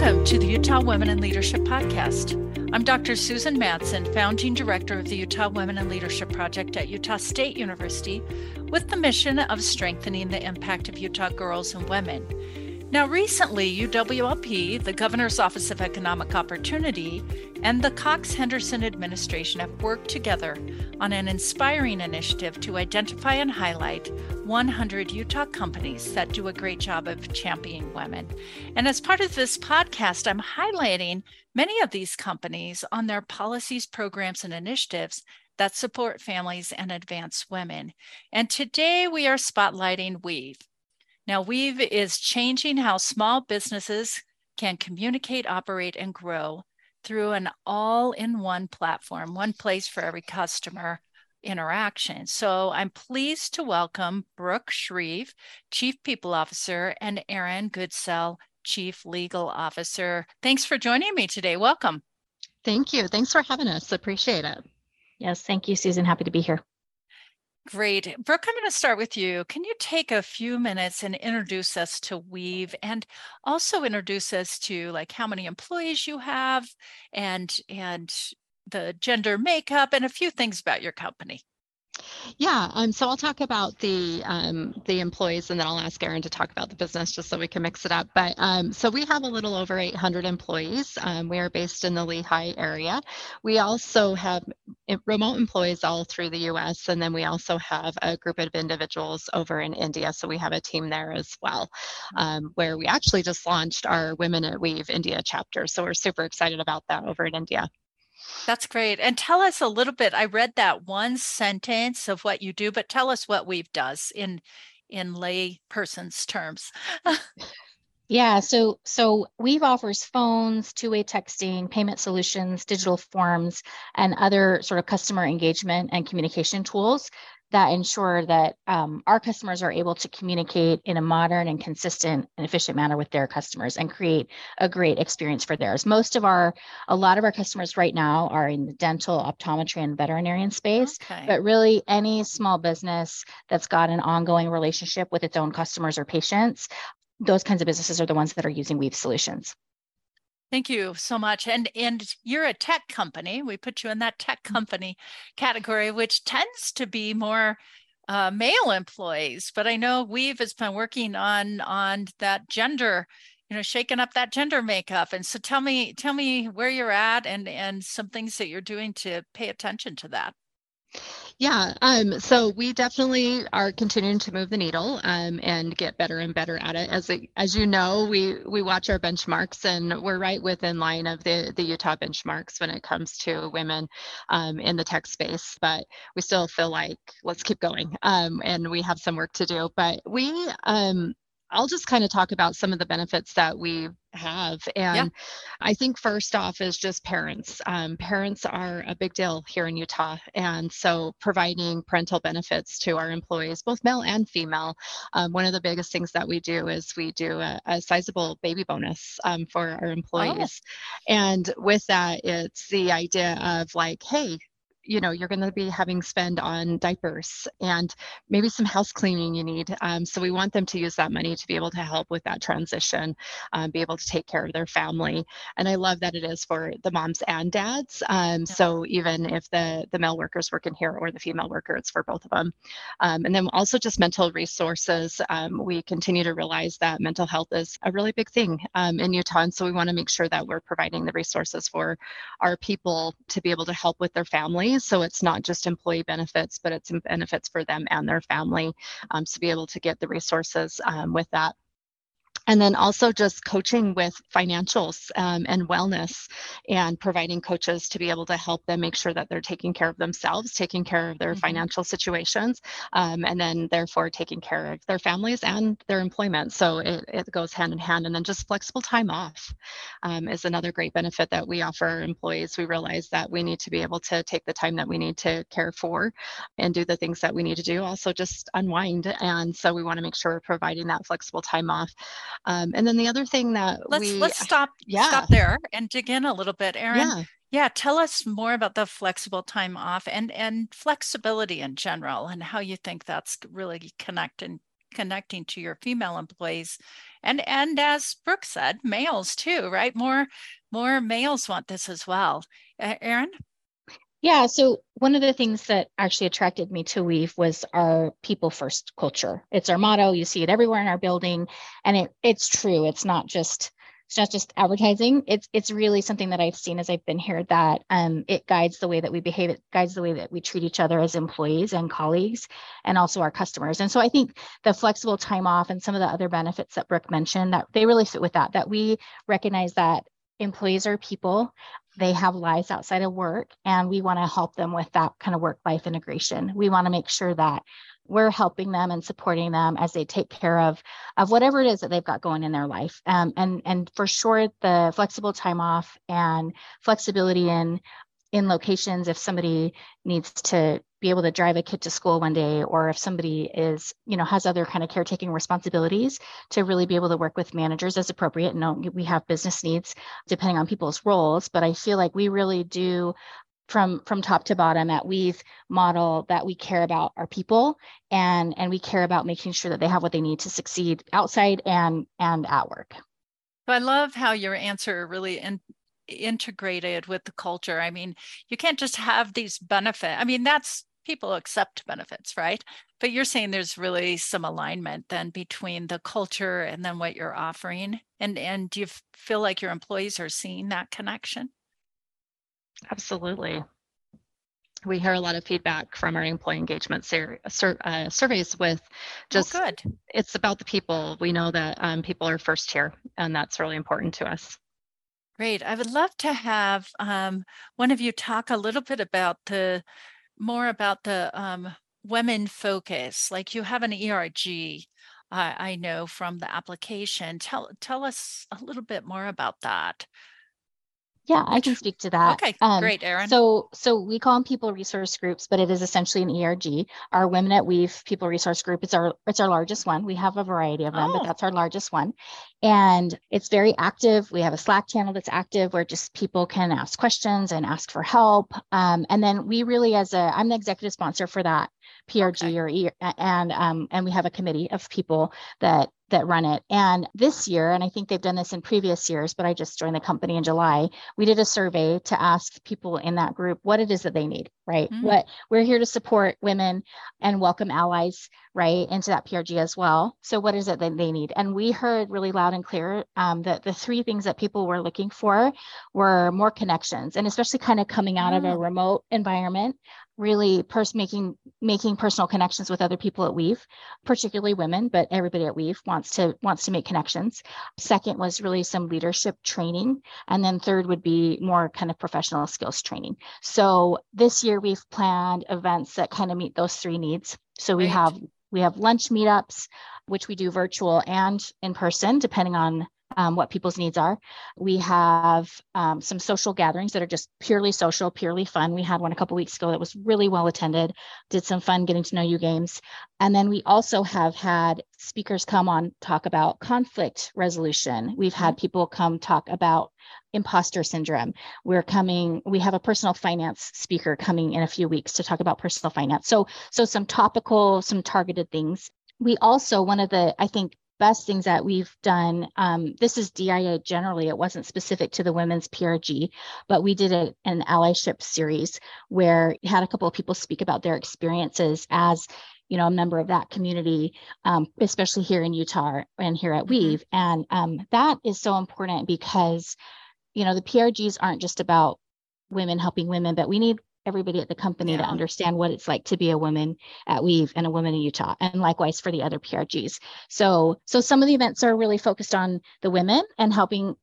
Welcome to the Utah Women in Leadership Podcast. I'm Dr. Susan Madsen, founding director of the Utah Women in Leadership Project at Utah State University, with the mission of strengthening the impact of Utah girls and women. Now, recently, UWLP, the Governor's Office of Economic Opportunity, and the Cox Henderson administration have worked together on an inspiring initiative to identify and highlight 100 Utah companies that do a great job of championing women. And as part of this podcast, I'm highlighting many of these companies on their policies, programs, and initiatives that support families and advance women. And today we are spotlighting Weave. Now, Weave is changing how small businesses can communicate, operate, and grow through an all in one platform, one place for every customer interaction. So I'm pleased to welcome Brooke Shreeve, Chief People Officer, and Erin Goodsell, Chief Legal Officer. Thanks for joining me today. Welcome. Thank you. Thanks for having us. Appreciate it. Yes, thank you, Susan. Happy to be here. Great. Brooke, I'm going to start with you. Can you take a few minutes and introduce us to Weave and also introduce us to like how many employees you have and and the gender makeup and a few things about your company? Yeah, um, so I'll talk about the um, the employees, and then I'll ask Erin to talk about the business, just so we can mix it up. But um, so we have a little over 800 employees. Um, we are based in the Lehi area. We also have remote employees all through the U.S., and then we also have a group of individuals over in India. So we have a team there as well, um, where we actually just launched our Women at Weave India chapter. So we're super excited about that over in India. That's great. And tell us a little bit. I read that one sentence of what you do, but tell us what Weave does in in lay person's terms. yeah, so so Weave offers phones, two-way texting, payment solutions, digital forms, and other sort of customer engagement and communication tools that ensure that um, our customers are able to communicate in a modern and consistent and efficient manner with their customers and create a great experience for theirs. Most of our, a lot of our customers right now are in the dental, optometry, and veterinarian space, okay. but really any small business that's got an ongoing relationship with its own customers or patients, those kinds of businesses are the ones that are using Weave solutions. Thank you so much. And and you're a tech company. We put you in that tech mm. company category, which tends to be more uh, male employees. But I know Weave has been working on on that gender, you know, shaking up that gender makeup. And so tell me tell me where you're at and and some things that you're doing to pay attention to that. Yeah, um, so we definitely are continuing to move the needle um, and get better and better at it. As it, as you know, we we watch our benchmarks and we're right within line of the the Utah benchmarks when it comes to women um, in the tech space. But we still feel like let's keep going, um, and we have some work to do. But we um, I'll just kind of talk about some of the benefits that we have. And yeah. I think first off is just parents. Um, parents are a big deal here in Utah. And so providing parental benefits to our employees, both male and female. Um, one of the biggest things that we do is we do a, a sizable baby bonus um, for our oh. employees. Oh. And with that, it's the idea of like, hey, you know you're going to be having spend on diapers and maybe some house cleaning you need um, so we want them to use that money to be able to help with that transition um, be able to take care of their family and i love that it is for the moms and dads um, so even if the the male workers work in here or the female worker it's for both of them um, and then also just mental resources um, we continue to realize that mental health is a really big thing um, in utah and so we want to make sure that we're providing the resources for our people to be able to help with their families so it's not just employee benefits, but it's benefits for them and their family um, to be able to get the resources um, with that and then also just coaching with financials um, and wellness and providing coaches to be able to help them make sure that they're taking care of themselves taking care of their mm-hmm. financial situations um, and then therefore taking care of their families and their employment. So it, it goes hand in hand. And then just flexible time off um, is another great benefit that we offer our employees. We realize that we need to be able to take the time that we need to care for and do the things that we need to do. Also just unwind. And so we want to make sure we're providing that flexible time off um, and then the other thing that let's we, let's stop yeah. stop there and dig in a little bit, Erin. Yeah. Yeah, tell us more about the flexible time off and and flexibility in general, and how you think that's really connecting connecting to your female employees and and as brooke said males too right more more males want this as well erin yeah. So one of the things that actually attracted me to Weave was our people first culture. It's our motto. You see it everywhere in our building. And it it's true. It's not just it's not just advertising. It's it's really something that I've seen as I've been here that um, it guides the way that we behave. It guides the way that we treat each other as employees and colleagues, and also our customers. And so I think the flexible time off and some of the other benefits that Brooke mentioned that they really fit with that. That we recognize that employees are people they have lives outside of work and we want to help them with that kind of work life integration. We want to make sure that we're helping them and supporting them as they take care of of whatever it is that they've got going in their life. Um, and and for sure the flexible time off and flexibility in in locations if somebody needs to be able to drive a kid to school one day or if somebody is you know has other kind of caretaking responsibilities to really be able to work with managers as appropriate. And we have business needs depending on people's roles but i feel like we really do from from top to bottom at weave model that we care about our people and and we care about making sure that they have what they need to succeed outside and and at work. So I love how your answer really in, integrated with the culture. I mean, you can't just have these benefits. I mean, that's people accept benefits, right? But you're saying there's really some alignment then between the culture and then what you're offering. And and do you feel like your employees are seeing that connection? Absolutely. We hear a lot of feedback from our employee engagement ser- sur- uh, surveys with oh, just oh, good. It's about the people. We know that um, people are first here, and that's really important to us. Great. I would love to have um, one of you talk a little bit about the more about the um, women focus. Like you have an ERG, uh, I know from the application. Tell tell us a little bit more about that. Yeah, I can speak to that. Okay, um, great, Erin. So, so we call them people resource groups, but it is essentially an ERG. Our Women at Weave People Resource Group. It's our it's our largest one. We have a variety of them, oh. but that's our largest one, and it's very active. We have a Slack channel that's active where just people can ask questions and ask for help. Um, and then we really, as a, I'm the executive sponsor for that PRG okay. or E, and um, and we have a committee of people that that run it. And this year, and I think they've done this in previous years, but I just joined the company in July. We did a survey to ask people in that group what it is that they need, right? Mm. What we're here to support women and welcome allies, right, into that PRG as well. So what is it that they need? And we heard really loud and clear um, that the three things that people were looking for were more connections, and especially kind of coming out mm. of a mm. remote environment, really pers- making making personal connections with other people at Weave, particularly women, but everybody at Weave wants to wants to make connections. Second was really some leadership training, and then third would be more kind of professional skills training. So this year we've planned events that kind of meet those three needs. So we have we have lunch meetups, which we do virtual and in person, depending on um, what people's needs are. We have um, some social gatherings that are just purely social, purely fun. We had one a couple weeks ago that was really well attended, did some fun getting to know you games. And then we also have had speakers come on talk about conflict resolution. We've had mm-hmm. people come talk about imposter syndrome. We're coming, we have a personal finance speaker coming in a few weeks to talk about personal finance. So, so some topical, some targeted things. We also, one of the, I think, best things that we've done. Um, this is DEI generally, it wasn't specific to the women's PRG, but we did a, an allyship series where had a couple of people speak about their experiences as you know a member of that community um, especially here in utah and here at mm-hmm. weave and um, that is so important because you know the prgs aren't just about women helping women but we need everybody at the company yeah. to understand what it's like to be a woman at Weave and a woman in Utah, and likewise for the other PRGs. So, so some of the events are really focused on the women and helping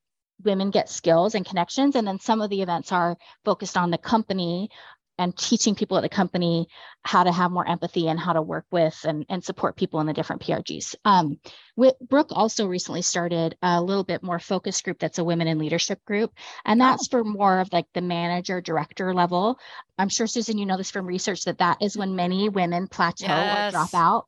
women get skills and connections, and then some of the events are focused on the company and teaching people at the company how to have more empathy and how to work with and, and support people in the different PRGs. Um, Brooke also recently started a little bit more focus group that's a women in leadership group, and that's oh. for more of like the manager director level. I'm sure Susan, you know this from research that that is when many women plateau yes. or drop out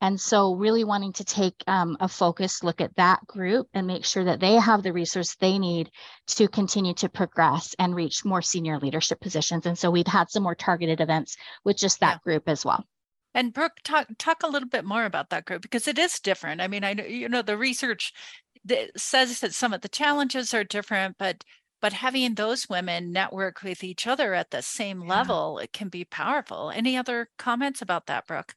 and so, really wanting to take um, a focused look at that group and make sure that they have the resource they need to continue to progress and reach more senior leadership positions. And so, we've had some more targeted events with just that yeah. group as well. And Brooke, talk talk a little bit more about that group because it is different. I mean, I know you know the research that says that some of the challenges are different, but but having those women network with each other at the same yeah. level, it can be powerful. Any other comments about that, Brooke?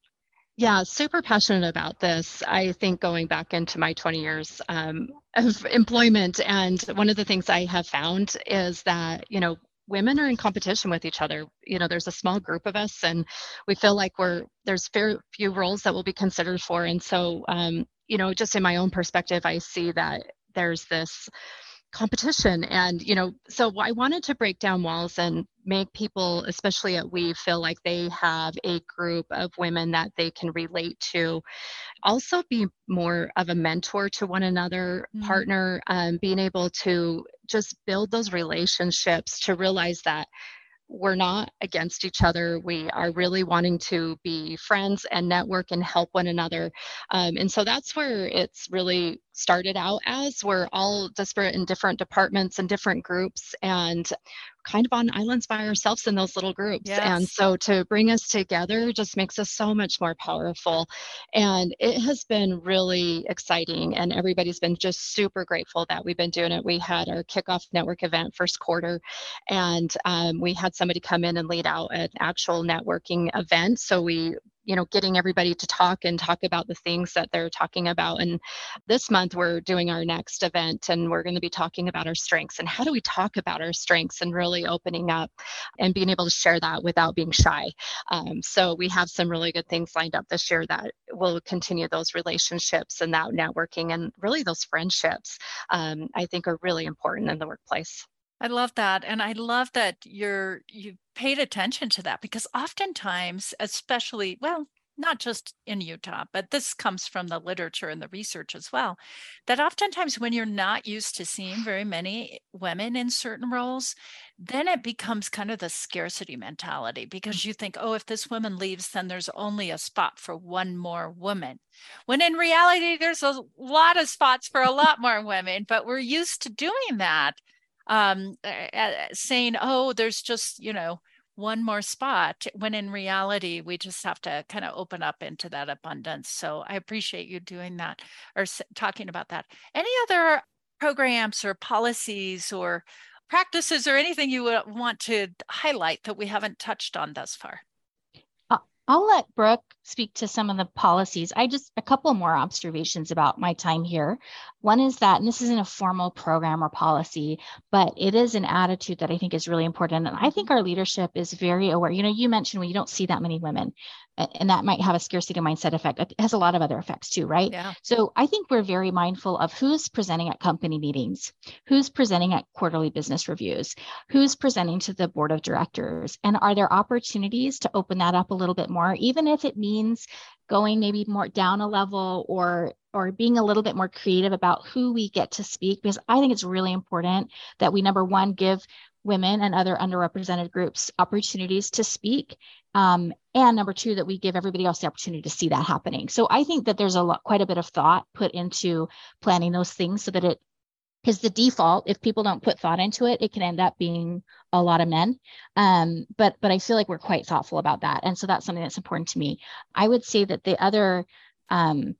Yeah, super passionate about this. I think going back into my 20 years um, of employment, and one of the things I have found is that, you know, women are in competition with each other. You know, there's a small group of us, and we feel like we're there's very few roles that will be considered for. And so, um, you know, just in my own perspective, I see that there's this competition and you know so i wanted to break down walls and make people especially at we feel like they have a group of women that they can relate to also be more of a mentor to one another mm-hmm. partner um, being able to just build those relationships to realize that we're not against each other. We are really wanting to be friends and network and help one another. Um, and so that's where it's really started out as. We're all disparate in different departments and different groups. And kind of on islands by ourselves in those little groups. Yes. And so to bring us together just makes us so much more powerful. And it has been really exciting. And everybody's been just super grateful that we've been doing it. We had our kickoff network event first quarter, and um, we had somebody come in and lead out an actual networking event. So we you know getting everybody to talk and talk about the things that they're talking about. And this month we're doing our next event and we're going to be talking about our strengths. And how do we talk about our strengths and really opening up and being able to share that without being shy? Um, so we have some really good things lined up this year that will continue those relationships and that networking and really those friendships um, i think are really important in the workplace. I love that. And I love that you're you paid attention to that because oftentimes, especially, well, not just in Utah, but this comes from the literature and the research as well, that oftentimes when you're not used to seeing very many women in certain roles, then it becomes kind of the scarcity mentality because you think, oh, if this woman leaves, then there's only a spot for one more woman. When in reality, there's a lot of spots for a lot more women, but we're used to doing that um, uh, saying, oh, there's just, you know, one more spot when in reality we just have to kind of open up into that abundance. So i appreciate you doing that or talking about that. Any other programs or policies or practices or anything you would want to highlight that we haven't touched on thus far I'll let Brooke speak to some of the policies. I just a couple more observations about my time here. One is that, and this isn't a formal program or policy, but it is an attitude that I think is really important. And I think our leadership is very aware. You know, you mentioned when you don't see that many women, and that might have a scarcity mindset effect. It has a lot of other effects too, right? Yeah. So I think we're very mindful of who's presenting at company meetings, who's presenting at quarterly business reviews, who's presenting to the board of directors, and are there opportunities to open that up a little bit more, even if it means going maybe more down a level or or being a little bit more creative about who we get to speak because I think it's really important that we number one give women and other underrepresented groups opportunities to speak um, and number two that we give everybody else the opportunity to see that happening. So i think that there's a lot quite a bit of thought put into planning those things so that it is the default if people don't put thought into it it can end up being a lot of men. Um, but but i feel like we're quite thoughtful about that. And so that's something that's important to me. I would say that the other um,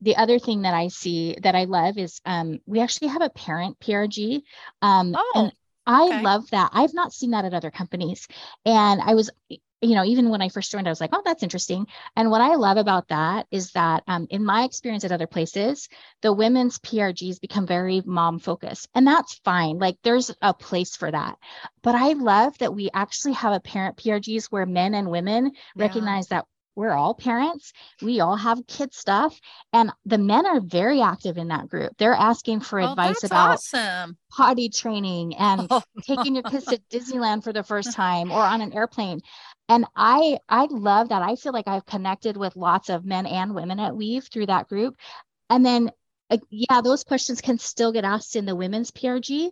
the other thing that I see that I love is um, we actually have a parent PRG. Um, oh, and I okay. love that. I've not seen that at other companies. And I was, you know, even when I first joined, I was like, oh, that's interesting. And what I love about that is that um, in my experience at other places, the women's PRGs become very mom focused. And that's fine. Like there's a place for that. But I love that we actually have a parent PRGs where men and women yeah. recognize that we're all parents we all have kid stuff and the men are very active in that group they're asking for oh, advice about awesome. potty training and oh. taking your kids to disneyland for the first time or on an airplane and i i love that i feel like i've connected with lots of men and women at weave through that group and then uh, yeah those questions can still get asked in the women's prg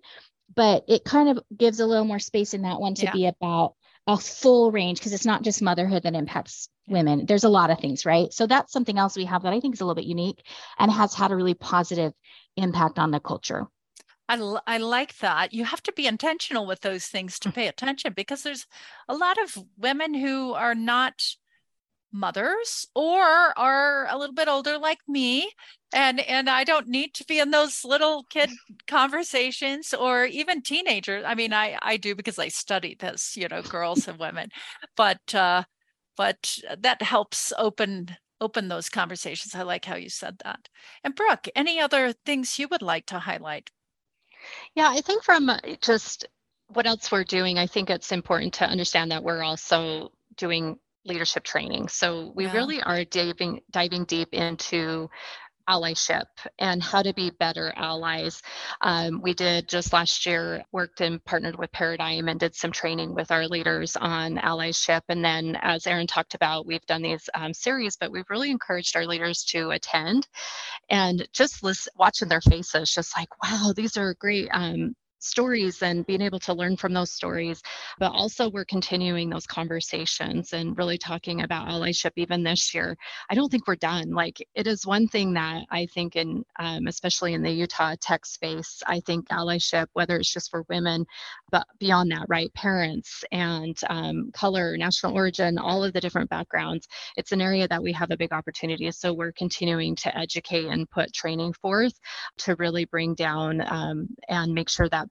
but it kind of gives a little more space in that one to yeah. be about a full range because it's not just motherhood that impacts women. There's a lot of things, right? So that's something else we have that I think is a little bit unique and has had a really positive impact on the culture. I, I like that. You have to be intentional with those things to mm. pay attention because there's a lot of women who are not mothers or are a little bit older like me and and I don't need to be in those little kid conversations or even teenagers. I mean, I I do because I study this, you know, girls and women, but uh, but that helps open open those conversations. I like how you said that. And Brooke, any other things you would like to highlight? Yeah, I think from uh, just what else we're doing, I think it's important to understand that we're also doing leadership training. So we yeah. really are diving diving deep into allyship and how to be better allies. Um, we did just last year worked and partnered with Paradigm and did some training with our leaders on allyship. And then, as Erin talked about, we've done these um, series, but we've really encouraged our leaders to attend and just listen, watching their faces, just like, wow, these are great um, stories and being able to learn from those stories. But also, we're continuing those conversations and really talking about allyship even this year. I don't think we're done. Like, it is one thing that I think, in um, especially in the Utah tech space, I think allyship, whether it's just for women, but beyond that, right? Parents and um, color, national origin, all of the different backgrounds, it's an area that we have a big opportunity. So, we're continuing to educate and put training forth to really bring down um, and make sure that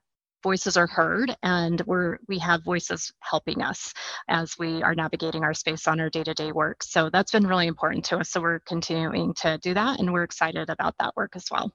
voices are heard and we're we have voices helping us as we are navigating our space on our day-to-day work. So that's been really important to us so we're continuing to do that and we're excited about that work as well.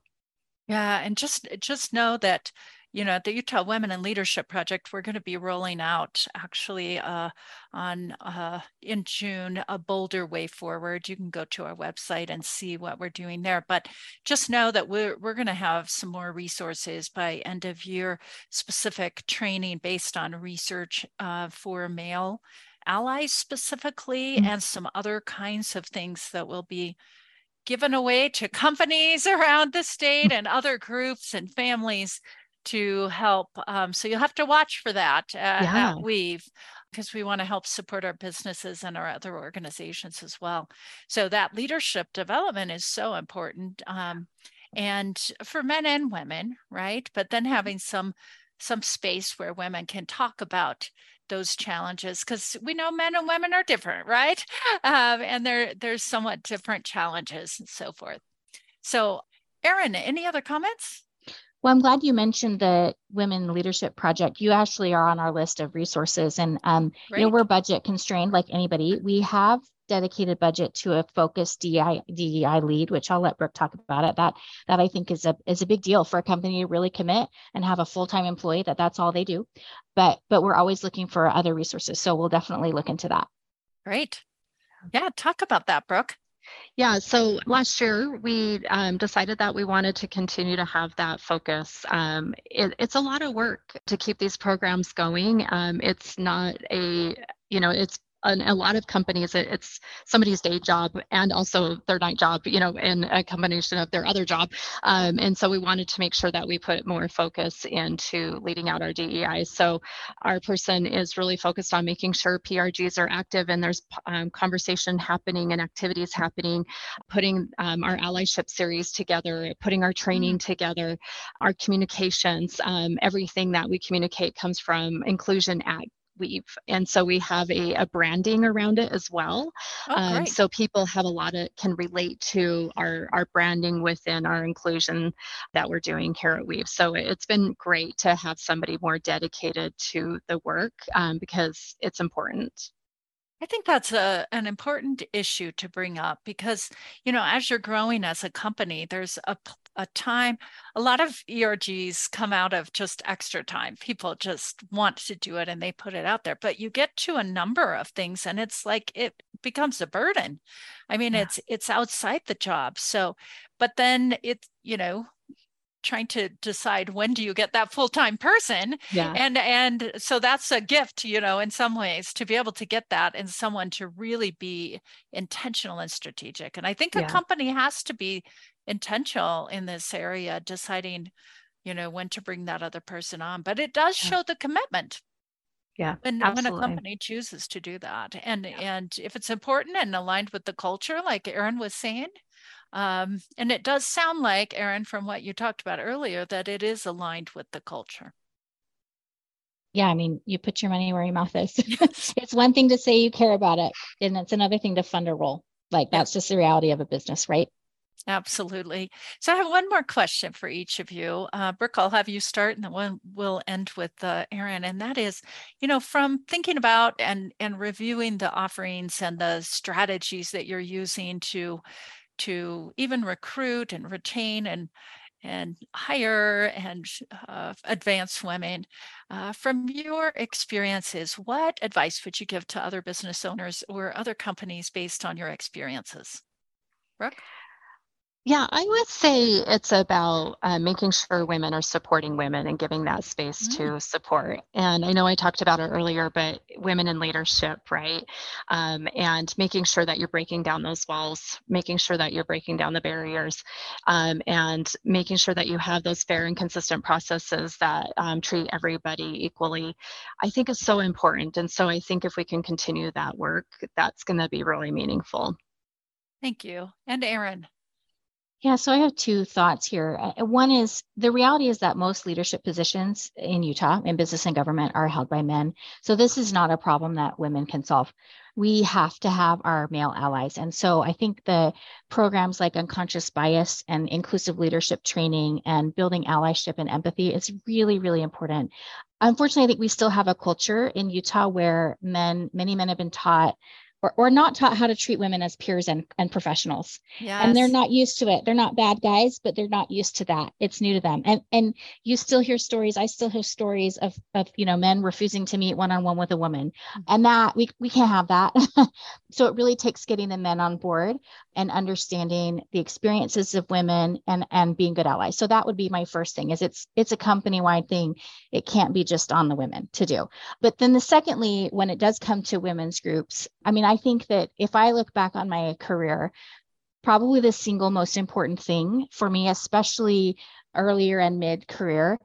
Yeah and just just know that you know, at the Utah Women in Leadership Project, we're going to be rolling out actually uh, on uh, in June a bolder way forward. You can go to our website and see what we're doing there. But just know that we're we're going to have some more resources by end of year, specific training based on research uh, for male allies specifically, mm-hmm. and some other kinds of things that will be given away to companies around the state and other groups and families to help. Um, so you'll have to watch for that at, yeah. at Weave because we want to help support our businesses and our other organizations as well. So that leadership development is so important. Um, and for men and women, right? But then having some some space where women can talk about those challenges because we know men and women are different, right? Um, and there there's somewhat different challenges and so forth. So, Erin, any other comments? Well, I'm glad you mentioned the Women Leadership Project. You actually are on our list of resources, and um, you know we're budget constrained like anybody. We have dedicated budget to a focused DEI, DEI lead, which I'll let Brooke talk about it. That that I think is a is a big deal for a company to really commit and have a full time employee that that's all they do. But but we're always looking for other resources, so we'll definitely look into that. Great. Yeah, talk about that, Brooke. Yeah, so last year we um, decided that we wanted to continue to have that focus. Um, it, it's a lot of work to keep these programs going. Um, it's not a, you know, it's in a lot of companies it's somebody's day job and also their night job you know in a combination of their other job um, and so we wanted to make sure that we put more focus into leading out our dei so our person is really focused on making sure prgs are active and there's um, conversation happening and activities happening putting um, our allyship series together putting our training mm-hmm. together our communications um, everything that we communicate comes from inclusion at weave and so we have a, a branding around it as well. Oh, um, so people have a lot of can relate to our our branding within our inclusion that we're doing here at weave. So it's been great to have somebody more dedicated to the work um, because it's important. I think that's a, an important issue to bring up because, you know, as you're growing as a company, there's a, a time, a lot of ERGs come out of just extra time. People just want to do it and they put it out there. But you get to a number of things and it's like it becomes a burden. I mean, yeah. it's it's outside the job. So, but then it's, you know, trying to decide when do you get that full-time person yeah. and and so that's a gift you know in some ways to be able to get that and someone to really be intentional and strategic and i think a company has to be intentional in this area deciding you know when to bring that other person on but it does show the commitment yeah when, when a company chooses to do that and yeah. and if it's important and aligned with the culture like erin was saying um, and it does sound like, Erin, from what you talked about earlier, that it is aligned with the culture. yeah, I mean, you put your money where your mouth is. it's one thing to say you care about it, and it's another thing to fund a role. Like that's just the reality of a business, right? Absolutely. So I have one more question for each of you. Uh, Brooke, I'll have you start, and then we'll, end with uh, Erin. And that is, you know, from thinking about and and reviewing the offerings and the strategies that you're using to to even recruit and retain and and hire and uh, advance women. Uh, from your experiences, what advice would you give to other business owners or other companies based on your experiences? Brooke? Yeah, I would say it's about uh, making sure women are supporting women and giving that space mm. to support. And I know I talked about it earlier, but women in leadership, right? Um, and making sure that you're breaking down those walls, making sure that you're breaking down the barriers, um, and making sure that you have those fair and consistent processes that um, treat everybody equally, I think is so important. And so I think if we can continue that work, that's going to be really meaningful. Thank you. And Erin. Yeah, so I have two thoughts here. Uh, one is the reality is that most leadership positions in Utah in business and government are held by men. So this is not a problem that women can solve. We have to have our male allies. And so I think the programs like unconscious bias and inclusive leadership training and building allyship and empathy is really, really important. Unfortunately, I think we still have a culture in Utah where men, many men have been taught or, or not taught how to treat women as peers and, and professionals. Yes. And they're not used to it. They're not bad guys, but they're not used to that. It's new to them. And and you still hear stories. I still hear stories of of you know men refusing to meet one on one with a woman. Mm-hmm. And that we we can't have that. so it really takes getting the men on board and understanding the experiences of women and and being good allies. So that would be my first thing is it's it's a company wide thing. It can't be just on the women to do. But then the secondly, when it does come to women's groups, I mean, I think that if I look back on my career, probably the single most important thing for me, especially earlier and mid career,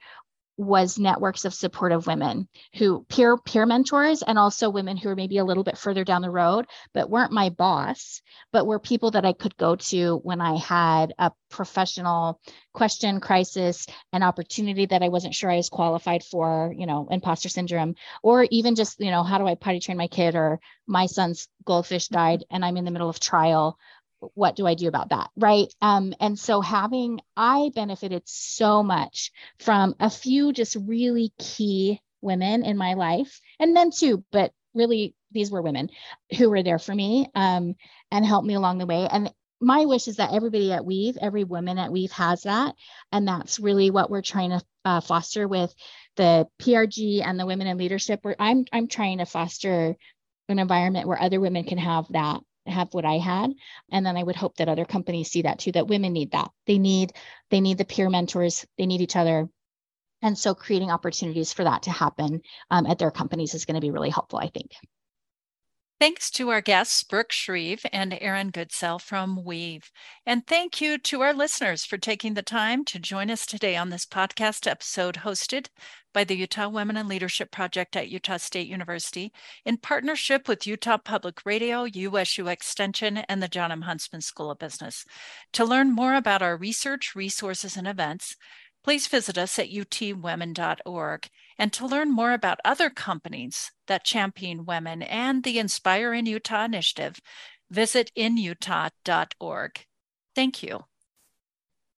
was networks of supportive women who peer peer mentors and also women who were maybe a little bit further down the road but weren't my boss but were people that I could go to when I had a professional question crisis an opportunity that I wasn't sure I was qualified for you know imposter syndrome or even just you know how do I potty train my kid or my son's goldfish died and I'm in the middle of trial what do I do about that? Right. Um, and so having, I benefited so much from a few just really key women in my life and men too, but really these were women who were there for me um, and helped me along the way. And my wish is that everybody at Weave, every woman at Weave has that. And that's really what we're trying to uh, foster with the PRG and the women in leadership. Where I'm, I'm trying to foster an environment where other women can have that have what I had. And then I would hope that other companies see that too, that women need that. They need, they need the peer mentors, they need each other. And so creating opportunities for that to happen um, at their companies is going to be really helpful, I think. Thanks to our guests, Brooke Shreeve and Erin Goodsell from Weave. And thank you to our listeners for taking the time to join us today on this podcast episode hosted by the Utah Women in Leadership Project at Utah State University in partnership with Utah Public Radio, USU Extension, and the John M. Huntsman School of Business. To learn more about our research, resources, and events, please visit us at utwomen.org. And to learn more about other companies that champion women and the Inspire in Utah initiative, visit inutah.org. Thank you.